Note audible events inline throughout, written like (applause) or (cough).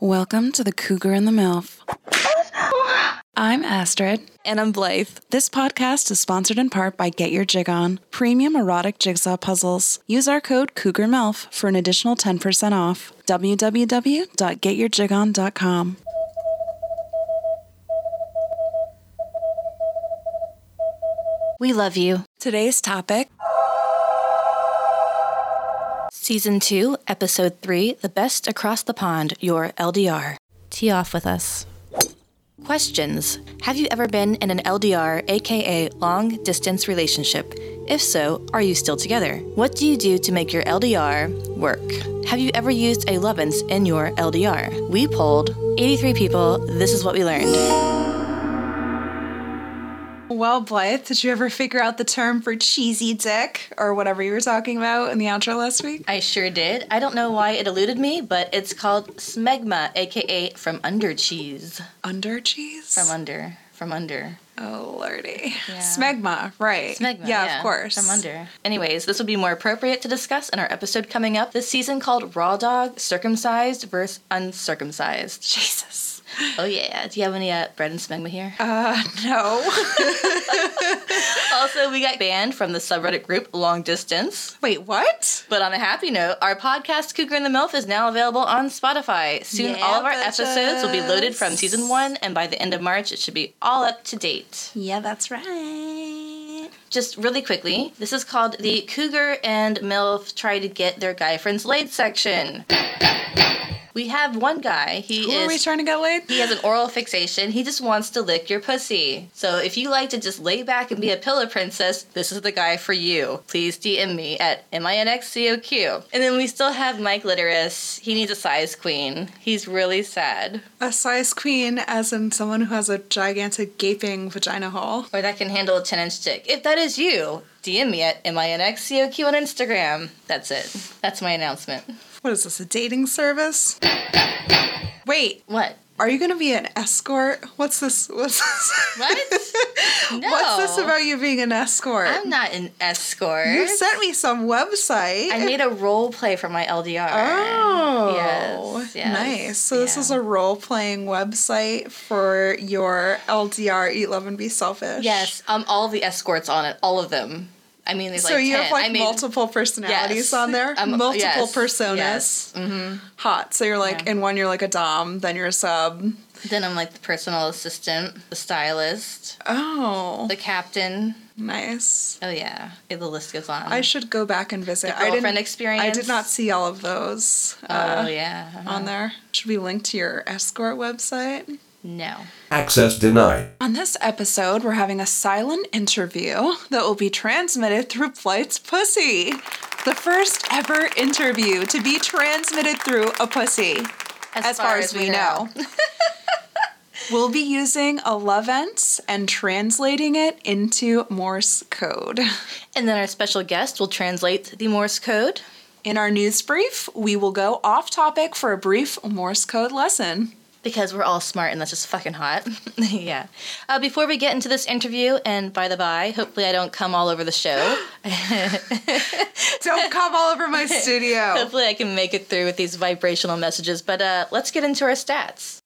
Welcome to the Cougar and the MILF. I'm Astrid. And I'm Blythe. This podcast is sponsored in part by Get Your Jig On, premium erotic jigsaw puzzles. Use our code CougarMILF for an additional 10% off. www.getyourjigon.com. We love you. Today's topic Season 2, Episode 3 The Best Across the Pond, Your LDR. Tee off with us. Questions Have you ever been in an LDR, aka long distance relationship? If so, are you still together? What do you do to make your LDR work? Have you ever used a Lovense in your LDR? We polled 83 people. This is what we learned. Well, Blythe, did you ever figure out the term for cheesy dick or whatever you were talking about in the outro last week? I sure did. I don't know why it eluded me, but it's called smegma, aka from under cheese. Under cheese? From under. From under. Oh, lordy. Yeah. Smegma, right. Smegma. Yeah, yeah, of course. From under. Anyways, this would be more appropriate to discuss in our episode coming up this season called Raw Dog Circumcised versus Uncircumcised. Jesus. (laughs) Oh, yeah. Do you have any uh, bread and smegma here? Uh, no. (laughs) also, we got banned from the subreddit group Long Distance. Wait, what? But on a happy note, our podcast Cougar and the MILF is now available on Spotify. Soon, Yeah, all of our bitches. episodes will be loaded from season one, and by the end of March, it should be all up to date. Yeah, that's right. Just really quickly, this is called the Cougar and MILF Try to Get Their Guy Friends Laid section. We have one guy, he Who is. are we trying to get laid? He has an oral fixation. He just wants to lick your pussy. So if you like to just lay back and be a pillow princess, this is the guy for you. Please DM me at MINXCOQ. And then we still have Mike Litteris. He needs a size queen. He's really sad. A size queen, as in someone who has a gigantic gaping vagina hole. Or that can handle a 10 inch dick. If that is you, DM me at MINXCOQ on Instagram. That's it. That's my announcement. What is this, a dating service? Wait, What? are you gonna be an escort? What's this? What's this? What? (laughs) No. What's this about you being an escort? I'm not an escort. You sent me some website. I made a role play for my LDR. Oh, Yes, yes, nice. So this is a role playing website for your LDR Eat Love and Be Selfish. Yes, um, all the escorts on it, all of them. I mean, there's So like you 10. have like made, multiple personalities Yes. on there, Um, multiple yes, personas. yes. Mhm. Hot. So you're like Yeah. in one you're like a dom, then you're a sub. Then I'm like the personal assistant, the stylist, Oh, the captain. nice. Oh yeah, the list goes on. I should go back and visit. The I didn't. girlfriend experience. I did not see all of those Oh uh, yeah. uh-huh. on there. Should we link to your escort website? No. Access denied. On this episode, we're having a silent interview that will be transmitted through Blythe's pussy. The first ever interview to be transmitted through a pussy, as, far, as, we know. (laughs) we'll be using a Lovense and translating it into Morse code. And then our special guest will translate the Morse code. In our news brief, we will go off topic for a brief Morse code lesson. Because we're all smart and that's just fucking hot. (laughs) yeah. Uh, before we get into this interview, and by the by, hopefully I don't come all over the show. (laughs) Don't come all over my (laughs) studio. Hopefully, I can make it through with these vibrational messages. But uh, let's get into our stats.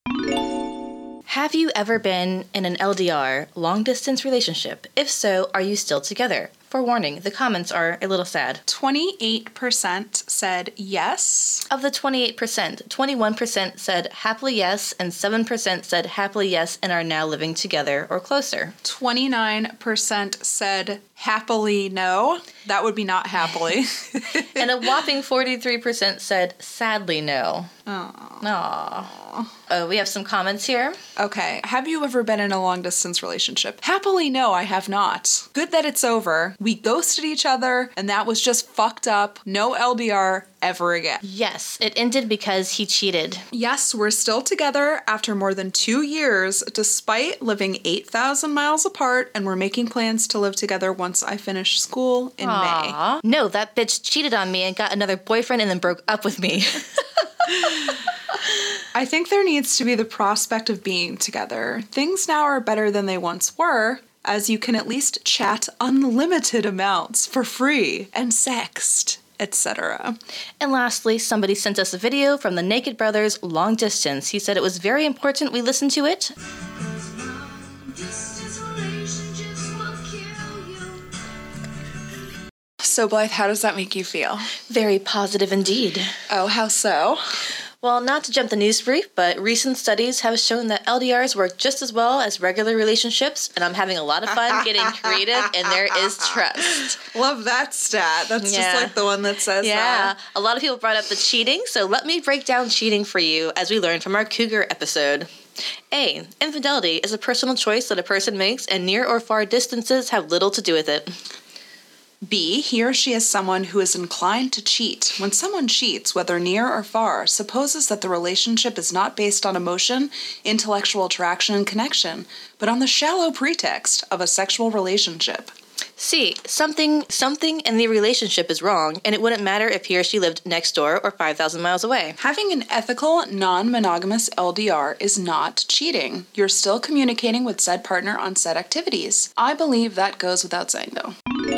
Have you ever been in an LDR, long distance relationship? If so, are you still together? Forewarning, the comments are a little sad. 28% said yes. Of the 28%, 21% said happily yes, and 7% said happily yes and are now living together or closer. 29% said happily no. That would be not happily. (laughs) And a whopping (laughs) 43% said sadly no. Aw. Aww. Oh, we have some comments here. okay. Have you ever been in a long distance relationship? Happily no, I have not. Good that it's over. We ghosted each other, and that was just fucked up. No LDR ever again. Yes, it ended because he cheated. Yes, we're still together after more than two years, despite living 8,000 miles apart, and we're making plans to live together once I finish school in May. No, that bitch cheated on me and got another boyfriend and then broke up with me. (laughs) I think there needs to be the prospect of being together. Things now are better than they once were, as you can at least chat unlimited amounts for free and sext etc. And lastly, somebody sent us a video from the Naked Brothers Long Distance. He said it was very important we listen to it. Distance relationships will kill you. So, Blythe, how does that make you feel? Very positive indeed. Oh, how so? Well, not to jump the news brief, but recent studies have shown that LDRs work just as well as regular relationships, and I'm having a lot of fun getting (laughs) creative, and there is trust. Love that stat. That's Yeah. just like the one that says Yeah, that. a lot of people brought up the cheating, so let me break down cheating for you as we learned from our Cougar episode. A. Infidelity is a personal choice that a person makes, and near or far distances have little to do with it. B, he or she is someone who is inclined to cheat. When someone cheats, whether near or far, supposes that the relationship is not based on emotion, intellectual attraction, and connection, but on the shallow pretext of a sexual relationship. C. Something something in the relationship is wrong, and it wouldn't matter if he or she lived next door or 5,000 miles away. Having an ethical, non monogamous LDR is not cheating. You're still communicating with said partner on said activities. I believe that goes without saying, though.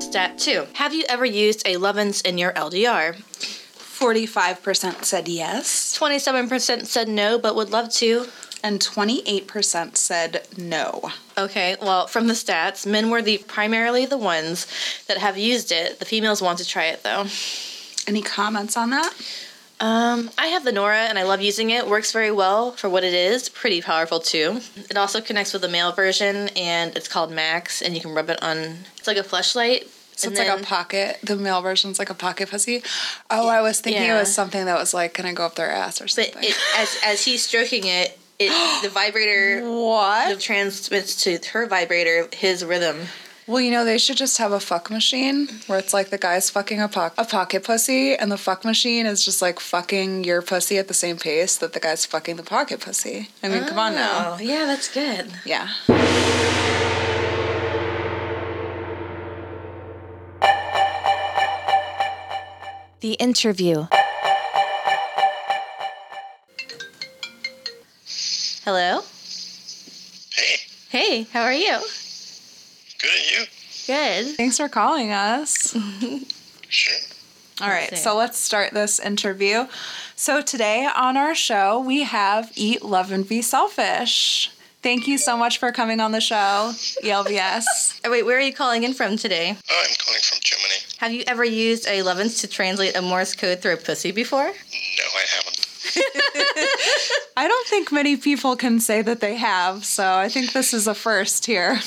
Stat 2. Have you ever used a Lovense in your LDR? 45% said yes, 27% said no, but would love to. and 28% said no. Okay, well, from the stats, men were the primarily the ones that have used it. The females want to try it though. Any comments on that? Um, I have the Nora and I love using it. Works very well for what it is. Pretty powerful too. It also connects with the male version and it's called Max and you can rub it on. It's like a flashlight. So it's like a pocket. The male version's like a pocket pussy. Oh, I was thinking Yeah. it was something that was like gonna go up their ass or But something. it, as as he's stroking it, it the (gasps) vibrator what? transmits to her vibrator his rhythm. Well, you know, they should just have a fuck machine where it's like the guy's fucking a, po- a pocket pussy, and the fuck machine is just like fucking your pussy at the same pace that the guy's fucking the pocket pussy. I mean, come on now. Oh, yeah, that's good. Yeah. The interview. Hello. Hey, Hey, how are you? Good at you? Good. Thanks for calling us. Sure. (laughs) All right, so let's start this interview. So today on our show, we have Eat, Love, and Be Selfish. Thank you so much for coming on the show, E ELVS. Oh, (laughs) wait, where are you calling in from today? Oh, I'm calling from Germany. Have you ever used a Lovense to translate a Morse code through a pussy before? No, I haven't. (laughs) I don't think many people can say that they have, so I think this is a first here.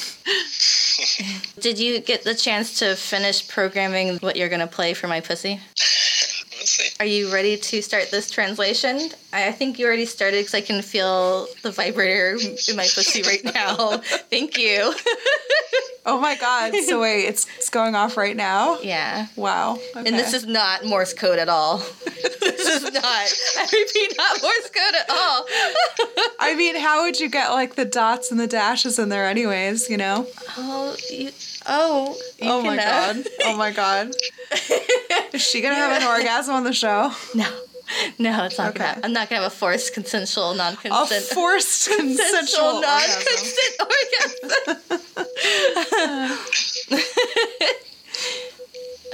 Did you get the chance to finish programming what you're gonna play for my pussy? Are you ready to start this translation? I think you already started because I can feel the vibrator in my pussy right (laughs) now. (laughs) Thank you. (laughs) Oh my god, so wait, it's, it's going off right now? yeah. Wow. And this is not Morse code at all. this is not. I repeat, not Morse code at all. I mean, how would you get like the dots and the dashes in there, anyways, you know? Oh, you. Oh. Oh my can, uh, god. Oh my god. Is she gonna have an orgasm on the show? (laughs) No. No, it's not Okay. gonna. I'm not gonna have a forced consensual non-consent. forced consensual (laughs) non-consent orgasm.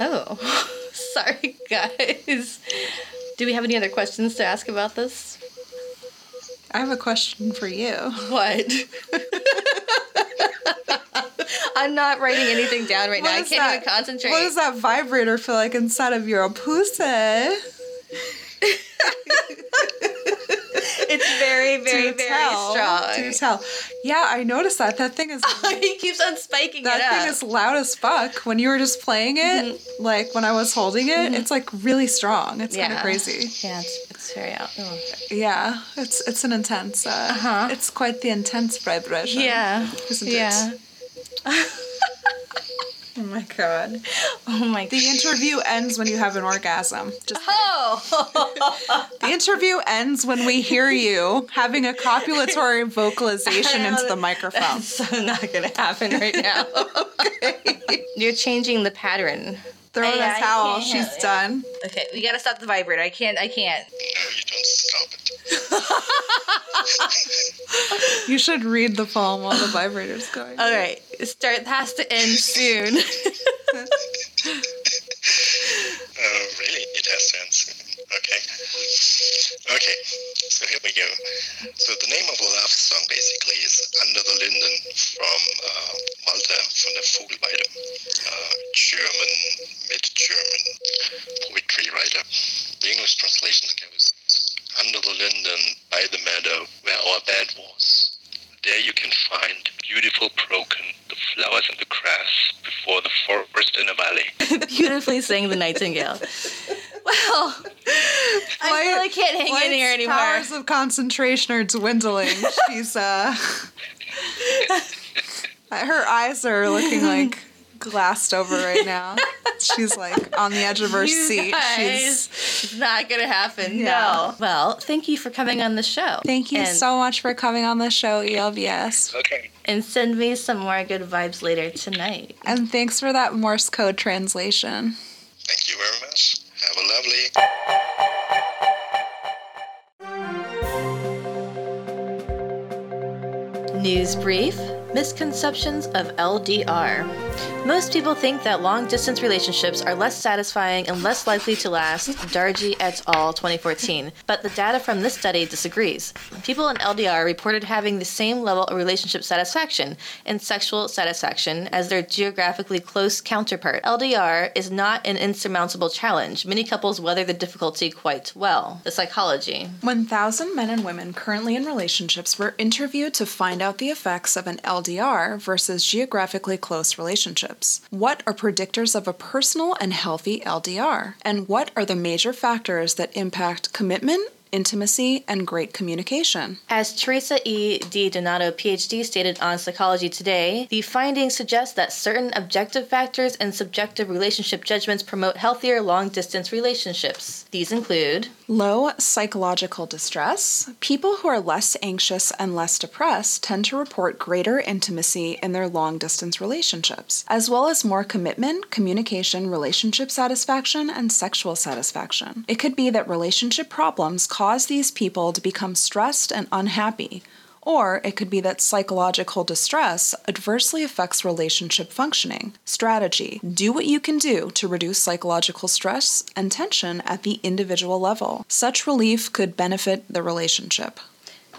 (laughs) oh, sorry, guys. Do we have any other questions to ask about this? I have a question for you. What? I'm not writing anything down right now. I can't that- even concentrate. What does that vibrator feel like inside of your pussy? It's very, (laughs) very, very tell. strong. Do tell. Yeah, I noticed that. That thing is (laughs) he keeps on spiking that it up. thing is loud as fuck. When you were just playing it, like when I was holding it, it's like really strong. It's kind of crazy. yeah, it's, it's very out. oh. Yeah, it's it's an intense. Uh, Uh-huh. It's quite the intense vibration. Yeah. Isn't it? Yeah. Oh my god. Oh my god. The interview ends when you have an orgasm. Just Oh! the interview ends when we hear you having a copulatory (laughs) vocalization into the microphone. That's not gonna happen right now. (laughs) You're changing the pattern. Throw in I- a I towel. She's yeah. done. Okay, we gotta stop the vibrator. I can't. I can't opened. you should read the poem while the vibrator's going. All right, start has to end soon. (laughs) oh, really? It has to end soon. Okay. Okay, so here we go. So the name of the last song basically is Under the Linden from uh, from the Vogelweide, uh, German, mid-German poetry writer. The English translation was. Under the linden by the meadow where our bed was. There you can find beautiful broken, the flowers and the grass before the forest in a valley. (laughs) Beautifully sang the nightingale. Well, I really can't hang in here anymore. Powers of concentration are dwindling. (laughs) She's uh, (laughs) her eyes are looking like glassed over right now. She's like on the edge of her (laughs) You seat. guys, She's. it's not gonna happen. Yeah. No. Well, thank you for coming on the show. Thank you and, so much for coming on the show, E ELVS. Okay. And send me some more good vibes later tonight. And thanks for that Morse code translation. Thank you very much. Have a lovely. News brief Misconceptions of LDR. Most people think that long distance relationships are less satisfying and less likely to last, Dargie et al. 2014. But the data from this study disagrees. People in LDR reported having the same level of relationship satisfaction and sexual satisfaction as their geographically close counterpart. LDR is not an insurmountable challenge. Many couples weather the difficulty quite well. The psychology. 1,000 men and women currently in relationships were interviewed to find out the effects of an LDR versus geographically close relationships. What are predictors of a personal and healthy LDR? And what are the major factors that impact commitment, intimacy, and great communication? As Teresa E. D. Donato, PhD, stated on Psychology Today, the findings suggest that certain objective factors and subjective relationship judgments promote healthier long distance relationships. These include Low psychological distress. People who are less anxious and less depressed tend to report greater intimacy in their long distance relationships, as well as more commitment, communication, relationship satisfaction, and sexual satisfaction. It could be that relationship problems cause these people to become stressed and unhappy. Or it could be that psychological distress adversely affects relationship functioning. Strategy Do what you can do to reduce psychological stress and tension at the individual level. Such relief could benefit the relationship.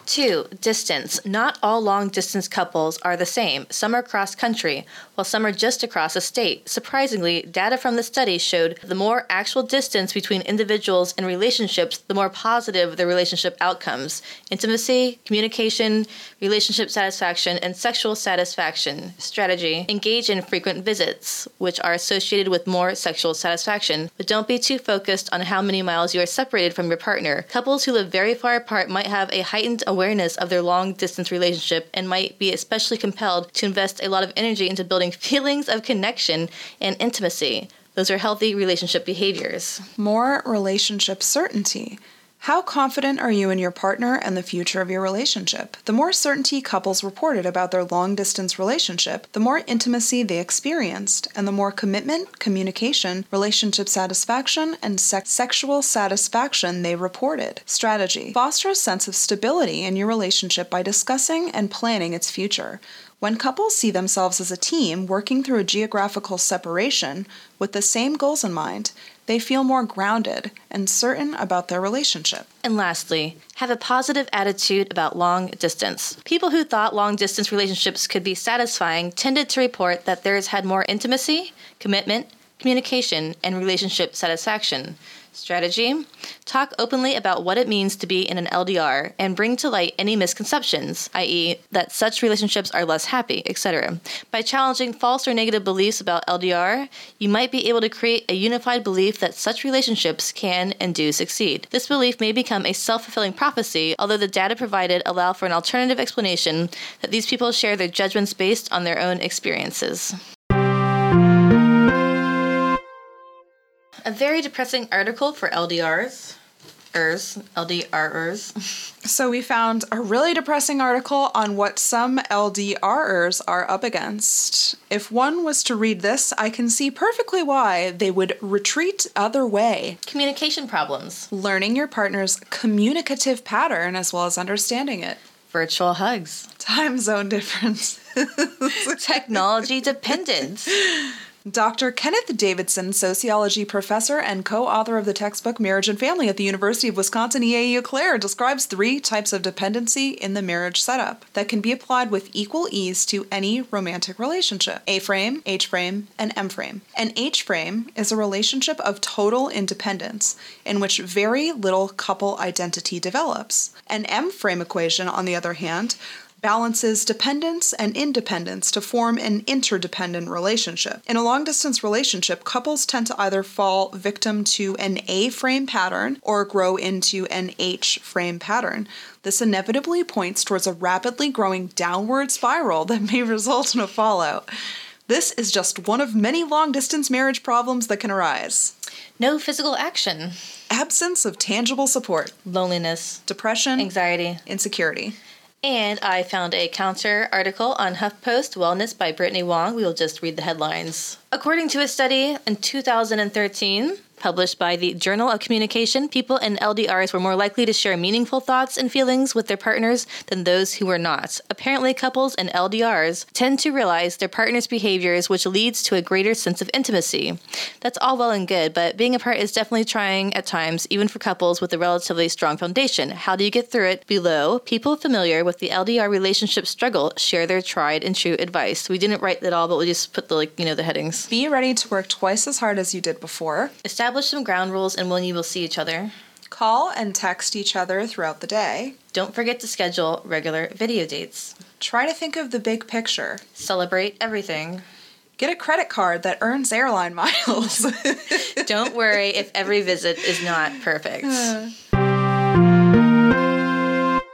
2. Distance. Not all long distance couples are the same. Some are cross country, while some are just across a state. Surprisingly, data from the study showed the more actual distance between individuals and relationships, the more positive the relationship outcomes. Intimacy, communication, relationship satisfaction, and sexual satisfaction. Strategy. Engage in frequent visits, which are associated with more sexual satisfaction, but don't be too focused on how many miles you are separated from your partner. Couples who live very far apart might have a heightened awareness of their long distance relationship and might be especially compelled to invest a lot of energy into building feelings of connection and intimacy. Those are healthy relationship behaviors. More relationship certainty. How confident are you in your partner and the future of your relationship? The more certainty couples reported about their long distance relationship, the more intimacy they experienced, and the more commitment, communication, relationship satisfaction, and sex- sexual satisfaction they reported. Strategy Foster a sense of stability in your relationship by discussing and planning its future. When couples see themselves as a team working through a geographical separation with the same goals in mind, they feel more grounded and certain about their relationship. And lastly, have a positive attitude about long distance. People who thought long distance relationships could be satisfying tended to report that theirs had more intimacy, commitment, communication, and relationship satisfaction. Strategy Talk openly about what it means to be in an LDR and bring to light any misconceptions, i.e., that such relationships are less happy, etc. By challenging false or negative beliefs about LDR, you might be able to create a unified belief that such relationships can and do succeed. This belief may become a self fulfilling prophecy, although the data provided allow for an alternative explanation that these people share their judgments based on their own experiences. A very depressing article for LDRs. ERS, LDRers. So, we found a really depressing article on what some LDRers are up against. If one was to read this, I can see perfectly why they would retreat other way. Communication problems. Learning your partner's communicative pattern as well as understanding it. Virtual hugs. Time zone difference. (laughs) Technology dependence. Dr. Kenneth Davidson, sociology professor and co author of the textbook Marriage and Family at the University of Wisconsin EA Eau Claire, describes three types of dependency in the marriage setup that can be applied with equal ease to any romantic relationship A frame, H frame, and M frame. An H frame is a relationship of total independence in which very little couple identity develops. An M frame equation, on the other hand, balances dependence and independence to form an interdependent relationship. In a long distance relationship, couples tend to either fall victim to an A frame pattern or grow into an H frame pattern. This inevitably points towards a rapidly growing downward spiral that may result in a fallout. This is just one of many long distance marriage problems that can arise. No physical action, Absence of tangible support, loneliness, depression, anxiety. insecurity. And I found a counter article on HuffPost Wellness by Brittany Wong. We will just read the headlines. According to a study in 2013, published by the Journal of Communication, people in LDRs were more likely to share meaningful thoughts and feelings with their partners than those who were not. Apparently, couples in LDRs tend to realize their partner's behaviors, which leads to a greater sense of intimacy. That's all well and good, but being apart is definitely trying at times, even for couples with a relatively strong foundation. How do you get through it? Below, people familiar with the LDR relationship struggle share their tried and true advice. We didn't write it all, but we just put the like you know the headings. Be ready to work twice as hard as you did before. Establish some ground rules and when you will see each other. Call and text each other throughout the day. Don't forget to schedule regular video dates. Try to think of the big picture. Celebrate everything. Get a credit card that earns airline (laughs) miles. Don't worry if every visit is not perfect. (laughs)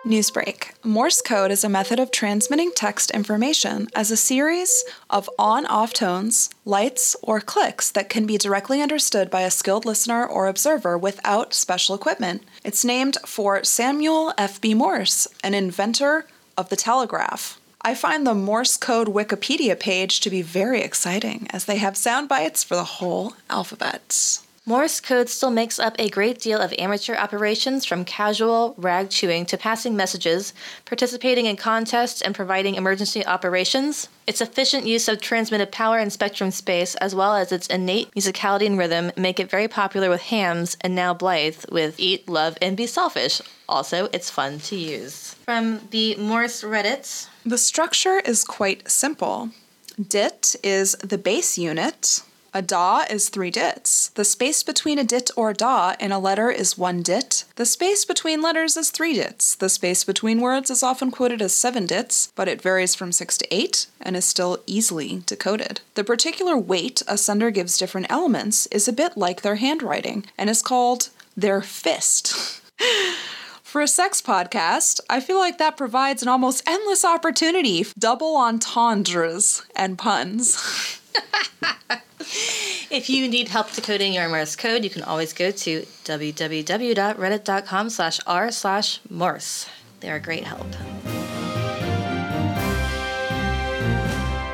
Newsbreak. Morse code is a method of transmitting text information as a series of on off tones, lights, or clicks that can be directly understood by a skilled listener or observer without special equipment. It's named for Samuel F.B. Morse, an inventor of the telegraph. I find the Morse code Wikipedia page to be very exciting as they have sound bites for the whole alphabet. Morse code still makes up a great deal of amateur operations from casual rag chewing to passing messages, participating in contests, and providing emergency operations. Its efficient use of transmitted power and spectrum space, as well as its innate musicality and rhythm, make it very popular with hams and now Blythe with Eat, Love, and Be Selfish. Also, it's fun to use. From the Morse Reddit, The structure is quite simple. DIT is the base unit. A DA is three dits. The space between a dit or DA in a letter is one dit. The space between letters is three dits. The space between words is often quoted as seven dits, but it varies from six to eight and is still easily decoded. The particular weight a sender gives different elements is a bit like their handwriting and is called their fist. (laughs) For a sex podcast, I feel like that provides an almost endless opportunity for double entendres and puns. (laughs) If you need help decoding your Morse code, you can always go to www.reddit.com slash r slash Morse. They are great help.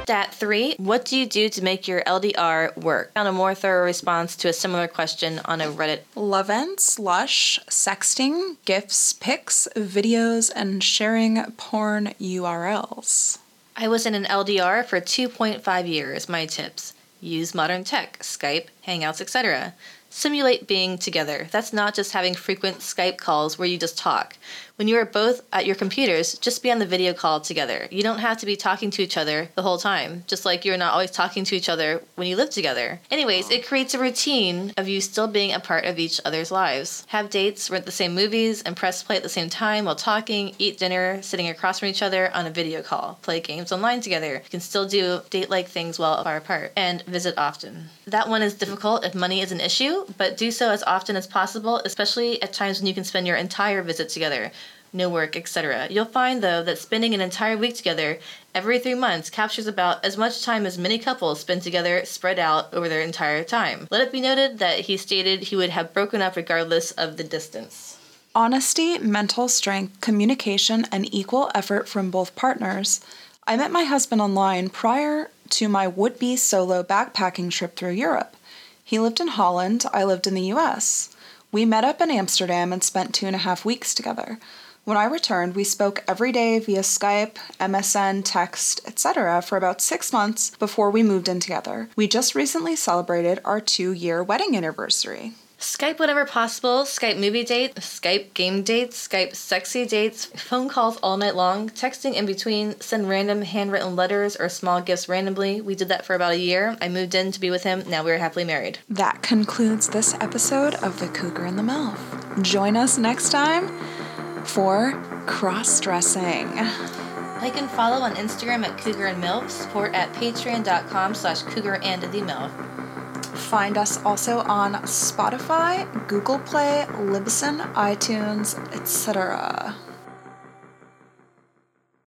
Stat 3. What do you do to make your LDR work? Found a more thorough response to a similar question on a Reddit. Love and slush, sexting, gifts, pics, videos, and sharing porn URLs. I was in an LDR for 2.5 years. My tips use modern tech, Skype, Hangouts, etc. Simulate being together. That's not just having frequent Skype calls where you just talk. When you are both at your computers, just be on the video call together. You don't have to be talking to each other the whole time, just like you're not always talking to each other when you live together. Anyways, it creates a routine of you still being a part of each other's lives. Have dates, rent the same movies, and press play at the same time while talking, eat dinner, sitting across from each other on a video call, play games online together. You can still do date like things while far apart, and visit often. That one is difficult if money is an issue, but do so as often as possible, especially at times when you can spend your entire visit together no work, etc. You'll find, though, that spending an entire week together every three months captures about as much time as many couples spend together spread out over their entire time. Let it be noted that he stated he would have broken up regardless of the distance. Honesty, mental strength, communication, and equal effort from both partners. I met my husband online prior to my would be solo backpacking trip through Europe. He lived in Holland, I lived in the US. We met up in Amsterdam and spent two and a half weeks together. When I returned, we spoke every day via Skype, MSN, text, etc. for about six months before we moved in together. We just recently celebrated our two year wedding anniversary. Skype whenever possible, Skype movie dates, Skype game dates, Skype sexy dates, phone calls all night long, texting in between, send random handwritten letters or small gifts randomly. We did that for about a year. I moved in to be with him. Now we are happily married. That concludes this episode of The Cougar and the MILF. Join us next time for cross dressing. Like and follow on Instagram at Cougar and MILF, support at patreon.com slash cougar and the MILF. Find us also on Spotify, Google Play, Libsyn, iTunes, etc.